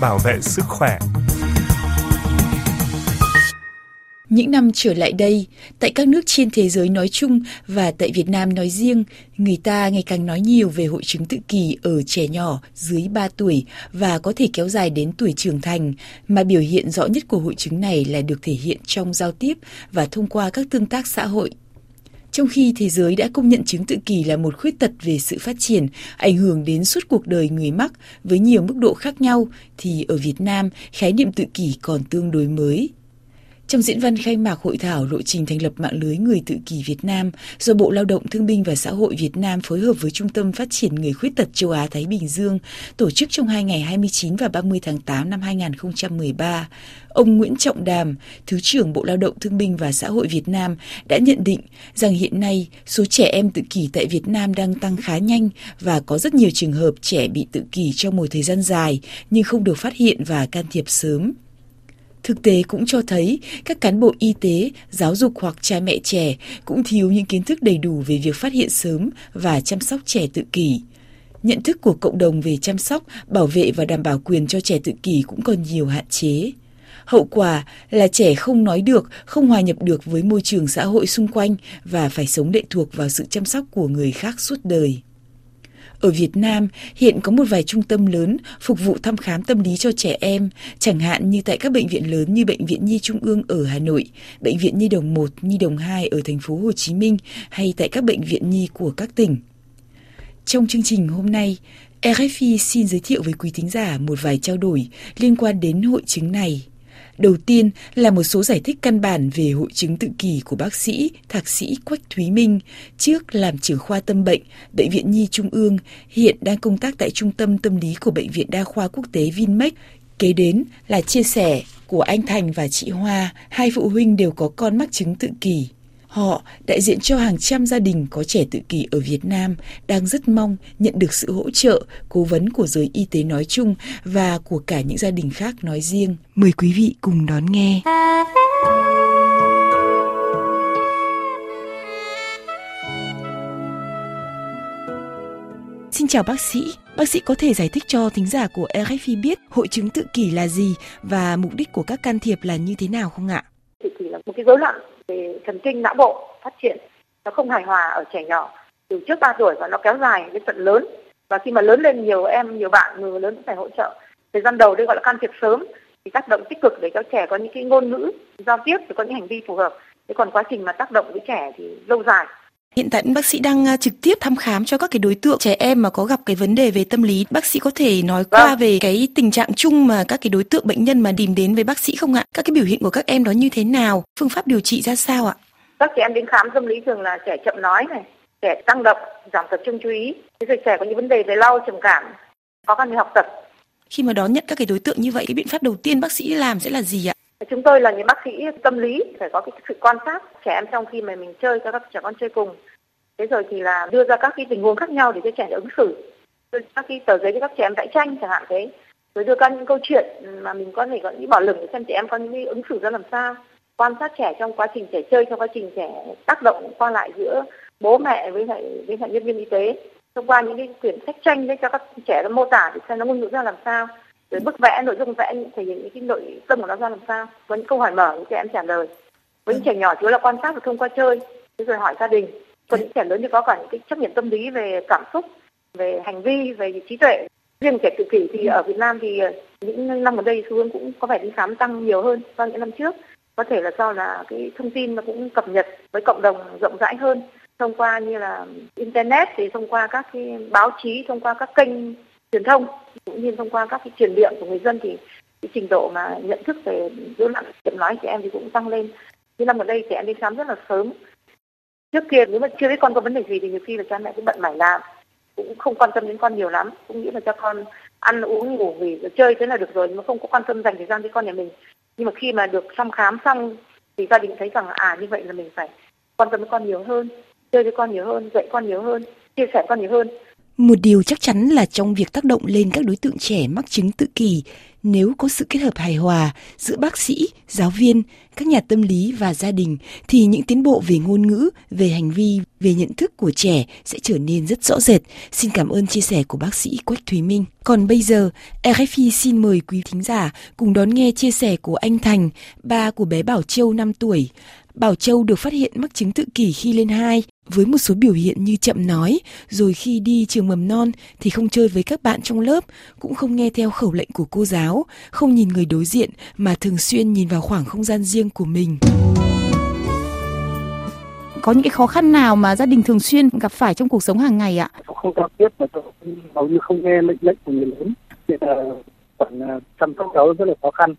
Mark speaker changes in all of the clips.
Speaker 1: bảo vệ sức khỏe.
Speaker 2: Những năm trở lại đây, tại các nước trên thế giới nói chung và tại Việt Nam nói riêng, người ta ngày càng nói nhiều về hội chứng tự kỷ ở trẻ nhỏ dưới 3 tuổi và có thể kéo dài đến tuổi trưởng thành, mà biểu hiện rõ nhất của hội chứng này là được thể hiện trong giao tiếp và thông qua các tương tác xã hội. Trong khi thế giới đã công nhận chứng tự kỷ là một khuyết tật về sự phát triển, ảnh hưởng đến suốt cuộc đời người mắc với nhiều mức độ khác nhau, thì ở Việt Nam, khái niệm tự kỷ còn tương đối mới. Trong diễn văn khai mạc hội thảo lộ trình thành lập mạng lưới người tự kỷ Việt Nam do Bộ Lao động Thương binh và Xã hội Việt Nam phối hợp với Trung tâm Phát triển Người Khuyết tật Châu Á-Thái Bình Dương tổ chức trong hai ngày 29 và 30 tháng 8 năm 2013, ông Nguyễn Trọng Đàm, Thứ trưởng Bộ Lao động Thương binh và Xã hội Việt Nam đã nhận định rằng hiện nay số trẻ em tự kỷ tại Việt Nam đang tăng khá nhanh và có rất nhiều trường hợp trẻ bị tự kỷ trong một thời gian dài nhưng không được phát hiện và can thiệp sớm. Thực tế cũng cho thấy các cán bộ y tế, giáo dục hoặc cha mẹ trẻ cũng thiếu những kiến thức đầy đủ về việc phát hiện sớm và chăm sóc trẻ tự kỷ. Nhận thức của cộng đồng về chăm sóc, bảo vệ và đảm bảo quyền cho trẻ tự kỷ cũng còn nhiều hạn chế. Hậu quả là trẻ không nói được, không hòa nhập được với môi trường xã hội xung quanh và phải sống lệ thuộc vào sự chăm sóc của người khác suốt đời. Ở Việt Nam, hiện có một vài trung tâm lớn phục vụ thăm khám tâm lý cho trẻ em, chẳng hạn như tại các bệnh viện lớn như Bệnh viện Nhi Trung ương ở Hà Nội, Bệnh viện Nhi Đồng 1, Nhi Đồng 2 ở thành phố Hồ Chí Minh hay tại các bệnh viện nhi của các tỉnh. Trong chương trình hôm nay, RFI xin giới thiệu với quý thính giả một vài trao đổi liên quan đến hội chứng này. Đầu tiên là một số giải thích căn bản về hội chứng tự kỷ của bác sĩ, thạc sĩ Quách Thúy Minh, trước làm trưởng khoa tâm bệnh, Bệnh viện Nhi Trung ương, hiện đang công tác tại Trung tâm Tâm lý của Bệnh viện Đa khoa Quốc tế Vinmec. Kế đến là chia sẻ của anh Thành và chị Hoa, hai phụ huynh đều có con mắc chứng tự kỷ. Họ, đại diện cho hàng trăm gia đình có trẻ tự kỷ ở Việt Nam, đang rất mong nhận được sự hỗ trợ, cố vấn của giới y tế nói chung và của cả những gia đình khác nói riêng. Mời quý vị cùng đón nghe. Xin chào bác sĩ, bác sĩ có thể giải thích cho thính giả của RFI biết hội chứng tự kỷ là gì và mục đích của các can thiệp là như thế nào không ạ?
Speaker 3: Tự kỷ là một cái rối loạn về thần kinh não bộ phát triển. Nó không hài hòa ở trẻ nhỏ từ trước 3 tuổi và nó kéo dài đến tận lớn. Và khi mà lớn lên nhiều em, nhiều bạn, người lớn cũng phải hỗ trợ. Thời gian đầu đây gọi là can thiệp sớm thì tác động tích cực để cho trẻ có những cái ngôn ngữ giao tiếp thì có những hành vi phù hợp. Thế còn quá trình mà tác động với trẻ thì lâu dài.
Speaker 2: Hiện tại bác sĩ đang à, trực tiếp thăm khám cho các cái đối tượng trẻ em mà có gặp cái vấn đề về tâm lý. Bác sĩ có thể nói qua vâng. về cái tình trạng chung mà các cái đối tượng bệnh nhân mà tìm đến với bác sĩ không ạ? Các cái biểu hiện của các em đó như thế nào? Phương pháp điều trị ra sao ạ?
Speaker 3: Các trẻ em đến khám tâm lý thường là trẻ chậm nói này, trẻ tăng động, giảm tập trung chú ý. Thế rồi trẻ có những vấn đề về lau trầm cảm, khó khăn về học tập.
Speaker 2: Khi mà đón nhận các cái đối tượng như vậy, cái biện pháp đầu tiên bác sĩ làm sẽ là gì ạ?
Speaker 3: Chúng tôi là những bác sĩ tâm lý, phải có cái sự quan sát trẻ em trong khi mà mình chơi cho các trẻ con chơi cùng. Thế rồi thì là đưa ra các cái tình huống khác nhau để cho trẻ ứng xử. Đưa các cái tờ giấy cho các trẻ em vẽ tranh chẳng hạn, thế. Rồi đưa ra những câu chuyện mà mình có thể có những bảo lửng để xem trẻ em có những cái ứng xử ra làm sao. Quan sát trẻ trong quá trình trẻ chơi, trong quá trình trẻ tác động qua lại giữa bố mẹ với lại với lại nhân viên y tế. Thông qua những cái quyển sách tranh để cho các trẻ nó mô tả để xem nó ngôn ngữ ra làm sao rồi bức vẽ, nội dung vẽ thể hiện những cái nội tâm của nó ra làm sao? Có những câu hỏi mở để trẻ em trả lời. Với những trẻ nhỏ chủ là quan sát và thông qua chơi rồi hỏi gia đình. Còn những trẻ lớn thì có cả những cái chấp nhận tâm lý về cảm xúc, về hành vi, về trí tuệ. Riêng trẻ tự kỷ thì ở Việt Nam thì ờ, những năm gần đây xu hướng cũng có vẻ đi khám tăng nhiều hơn so với những năm trước. Có thể là do là cái thông tin nó cũng cập nhật với cộng đồng rộng rãi hơn thông qua như là internet, thì thông qua các cái báo chí, thông qua các kênh truyền thông, cũng như thông qua các cái truyền miệng của người dân thì cái trình độ mà nhận thức về dối loạn chậm nói trẻ em thì cũng tăng lên. Như năm gần đây trẻ em đi khám rất là sớm. Trước kia nếu mà chưa biết con có vấn đề gì thì nhiều khi là cha mẹ cũng bận mải làm, cũng không quan tâm đến con nhiều lắm, cũng nghĩ là cho con ăn uống, ngủ nghỉ chơi thế là được rồi, nhưng mà không có quan tâm dành thời gian với con nhà mình. Nhưng mà khi mà được thăm khám xong thì gia đình thấy rằng à như vậy là mình phải quan tâm với con nhiều hơn, chơi với con nhiều hơn, dạy con nhiều hơn, chia sẻ con nhiều hơn.
Speaker 2: Một điều chắc chắn là trong việc tác động lên các đối tượng trẻ mắc chứng tự kỷ, nếu có sự kết hợp hài hòa giữa bác sĩ, giáo viên, các nhà tâm lý và gia đình thì những tiến bộ về ngôn ngữ, về hành vi, về nhận thức của trẻ sẽ trở nên rất rõ rệt. Xin cảm ơn chia sẻ của bác sĩ Quách Thúy Minh. Còn bây giờ, RFI xin mời quý thính giả cùng đón nghe chia sẻ của anh Thành, ba của bé Bảo Châu 5 tuổi. Bảo Châu được phát hiện mắc chứng tự kỷ khi lên 2 với một số biểu hiện như chậm nói, rồi khi đi trường mầm non thì không chơi với các bạn trong lớp, cũng không nghe theo khẩu lệnh của cô giáo, không nhìn người đối diện mà thường xuyên nhìn vào khoảng không gian riêng của mình. Có những cái khó khăn nào mà gia đình thường xuyên gặp phải trong cuộc sống hàng ngày ạ?
Speaker 1: Không giao tiếp và hầu như không nghe mệnh lệnh của người lớn. Nên là à, chăm sóc cháu rất là khó khăn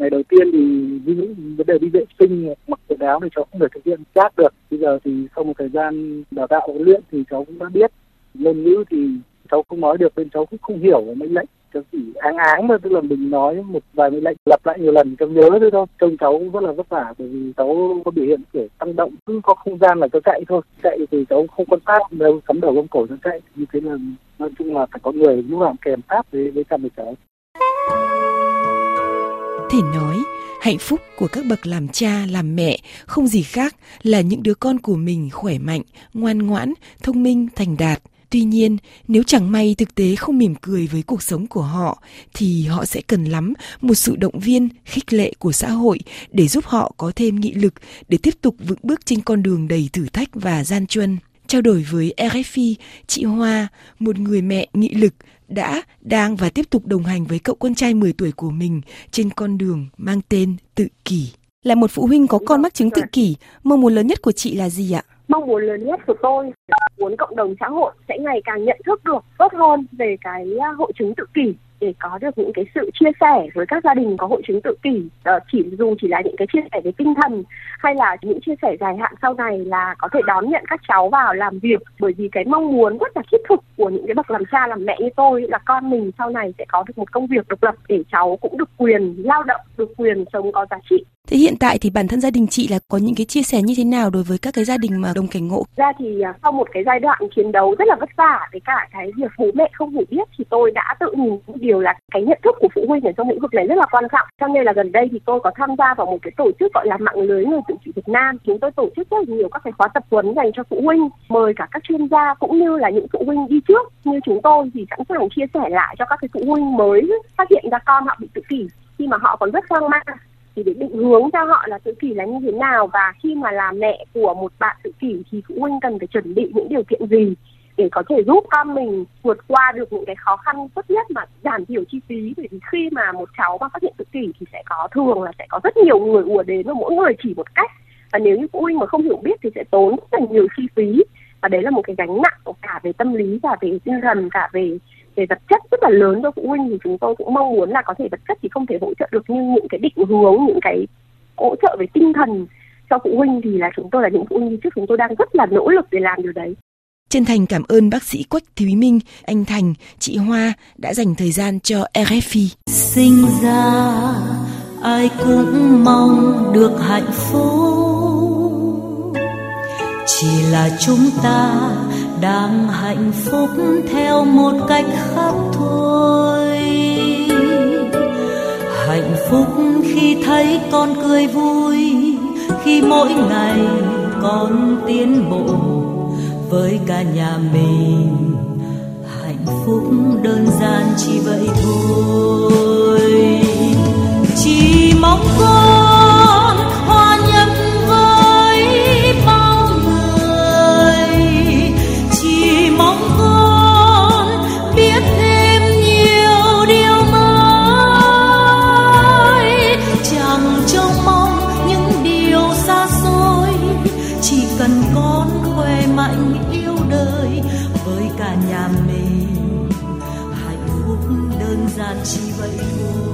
Speaker 1: ngày đầu tiên thì ví dụ vấn đề đi vệ sinh mặc quần áo thì cháu không thể thực hiện chắc được. Bây giờ thì sau một thời gian đào tạo huấn luyện thì cháu cũng đã biết. Ngôn ngữ thì cháu không nói được nên cháu cũng không hiểu mệnh lệnh. Cháu chỉ áng áng thôi, tức là mình nói một vài mệnh lệnh lặp lại nhiều lần cháu nhớ thôi thôi. Trông cháu cũng rất là vất vả bởi vì cháu có biểu hiện kiểu tăng động cứ có không gian là cháu chạy thôi. Chạy thì cháu không quan sát đâu cắm đầu gông cổ cháu chạy. Như thế là nói chung là phải có người lúc nào kèm sát với với cha mẹ cháu
Speaker 2: thể nói, hạnh phúc của các bậc làm cha, làm mẹ không gì khác là những đứa con của mình khỏe mạnh, ngoan ngoãn, thông minh, thành đạt. Tuy nhiên, nếu chẳng may thực tế không mỉm cười với cuộc sống của họ, thì họ sẽ cần lắm một sự động viên, khích lệ của xã hội để giúp họ có thêm nghị lực để tiếp tục vững bước trên con đường đầy thử thách và gian truân. Trao đổi với RFI, chị Hoa, một người mẹ nghị lực, đã, đang và tiếp tục đồng hành với cậu con trai 10 tuổi của mình trên con đường mang tên tự kỷ. Là một phụ huynh có con mắc chứng tự kỷ, mong muốn lớn nhất của chị là gì ạ?
Speaker 4: Mong muốn lớn nhất của tôi là muốn cộng đồng xã hội sẽ ngày càng nhận thức được tốt hơn về cái à, hội chứng tự kỷ để có được những cái sự chia sẻ với các gia đình có hội chứng tự kỷ ờ, chỉ dù chỉ là những cái chia sẻ về tinh thần hay là những chia sẻ dài hạn sau này là có thể đón nhận các cháu vào làm việc. Bởi vì cái mong muốn rất là thiết thực của những cái bậc làm cha, làm mẹ như tôi là con mình sau này sẽ có được một công việc độc lập để cháu cũng được quyền lao động, được quyền sống có giá trị.
Speaker 2: Thế hiện tại thì bản thân gia đình chị là có những cái chia sẻ như thế nào đối với các cái gia đình mà đồng cảnh ngộ?
Speaker 4: Ra thì à, sau một cái giai đoạn chiến đấu rất là vất vả với cả cái việc bố mẹ không hiểu biết thì tôi đã tự nhìn điều là cái nhận thức của phụ huynh ở trong lĩnh vực này rất là quan trọng. Cho nên là gần đây thì tôi có tham gia vào một cái tổ chức gọi là mạng lưới người tự trị Việt Nam. Chúng tôi tổ chức rất là nhiều các cái khóa tập huấn dành cho phụ huynh, mời cả các chuyên gia cũng như là những phụ huynh đi trước như chúng tôi thì sẵn sàng chia sẻ lại cho các cái phụ huynh mới phát hiện ra con họ bị tự kỷ khi mà họ còn rất hoang mang thì để định hướng cho họ là tự kỷ là như thế nào và khi mà là mẹ của một bạn tự kỷ thì phụ huynh cần phải chuẩn bị những điều kiện gì để có thể giúp con mình vượt qua được những cái khó khăn tốt nhất mà giảm thiểu chi phí? Bởi vì khi mà một cháu mà phát hiện tự kỷ thì sẽ có, thường là sẽ có rất nhiều người ùa đến và mỗi người chỉ một cách. Và nếu như phụ huynh mà không hiểu biết thì sẽ tốn rất là nhiều chi phí. Và đấy là một cái gánh nặng cả về tâm lý, cả về tinh thần, cả về về vật chất rất là lớn cho phụ huynh thì chúng tôi cũng mong muốn là có thể vật chất thì không thể hỗ trợ được nhưng những cái định hướng những cái hỗ trợ về tinh thần cho phụ huynh thì là chúng tôi là những phụ huynh trước chúng tôi đang rất là nỗ lực để làm điều đấy.
Speaker 2: Chân thành cảm ơn bác sĩ Quách Thúy Minh, anh Thành, chị Hoa đã dành thời gian cho RFI.
Speaker 5: Sinh ra ai cũng mong được hạnh phúc chỉ là chúng ta đang hạnh phúc theo một cách khác thôi. Hạnh phúc khi thấy con cười vui, khi mỗi ngày con tiến bộ. Với cả nhà mình, hạnh phúc đơn giản chỉ vậy thôi. Chỉ mong con nhà mình hạnh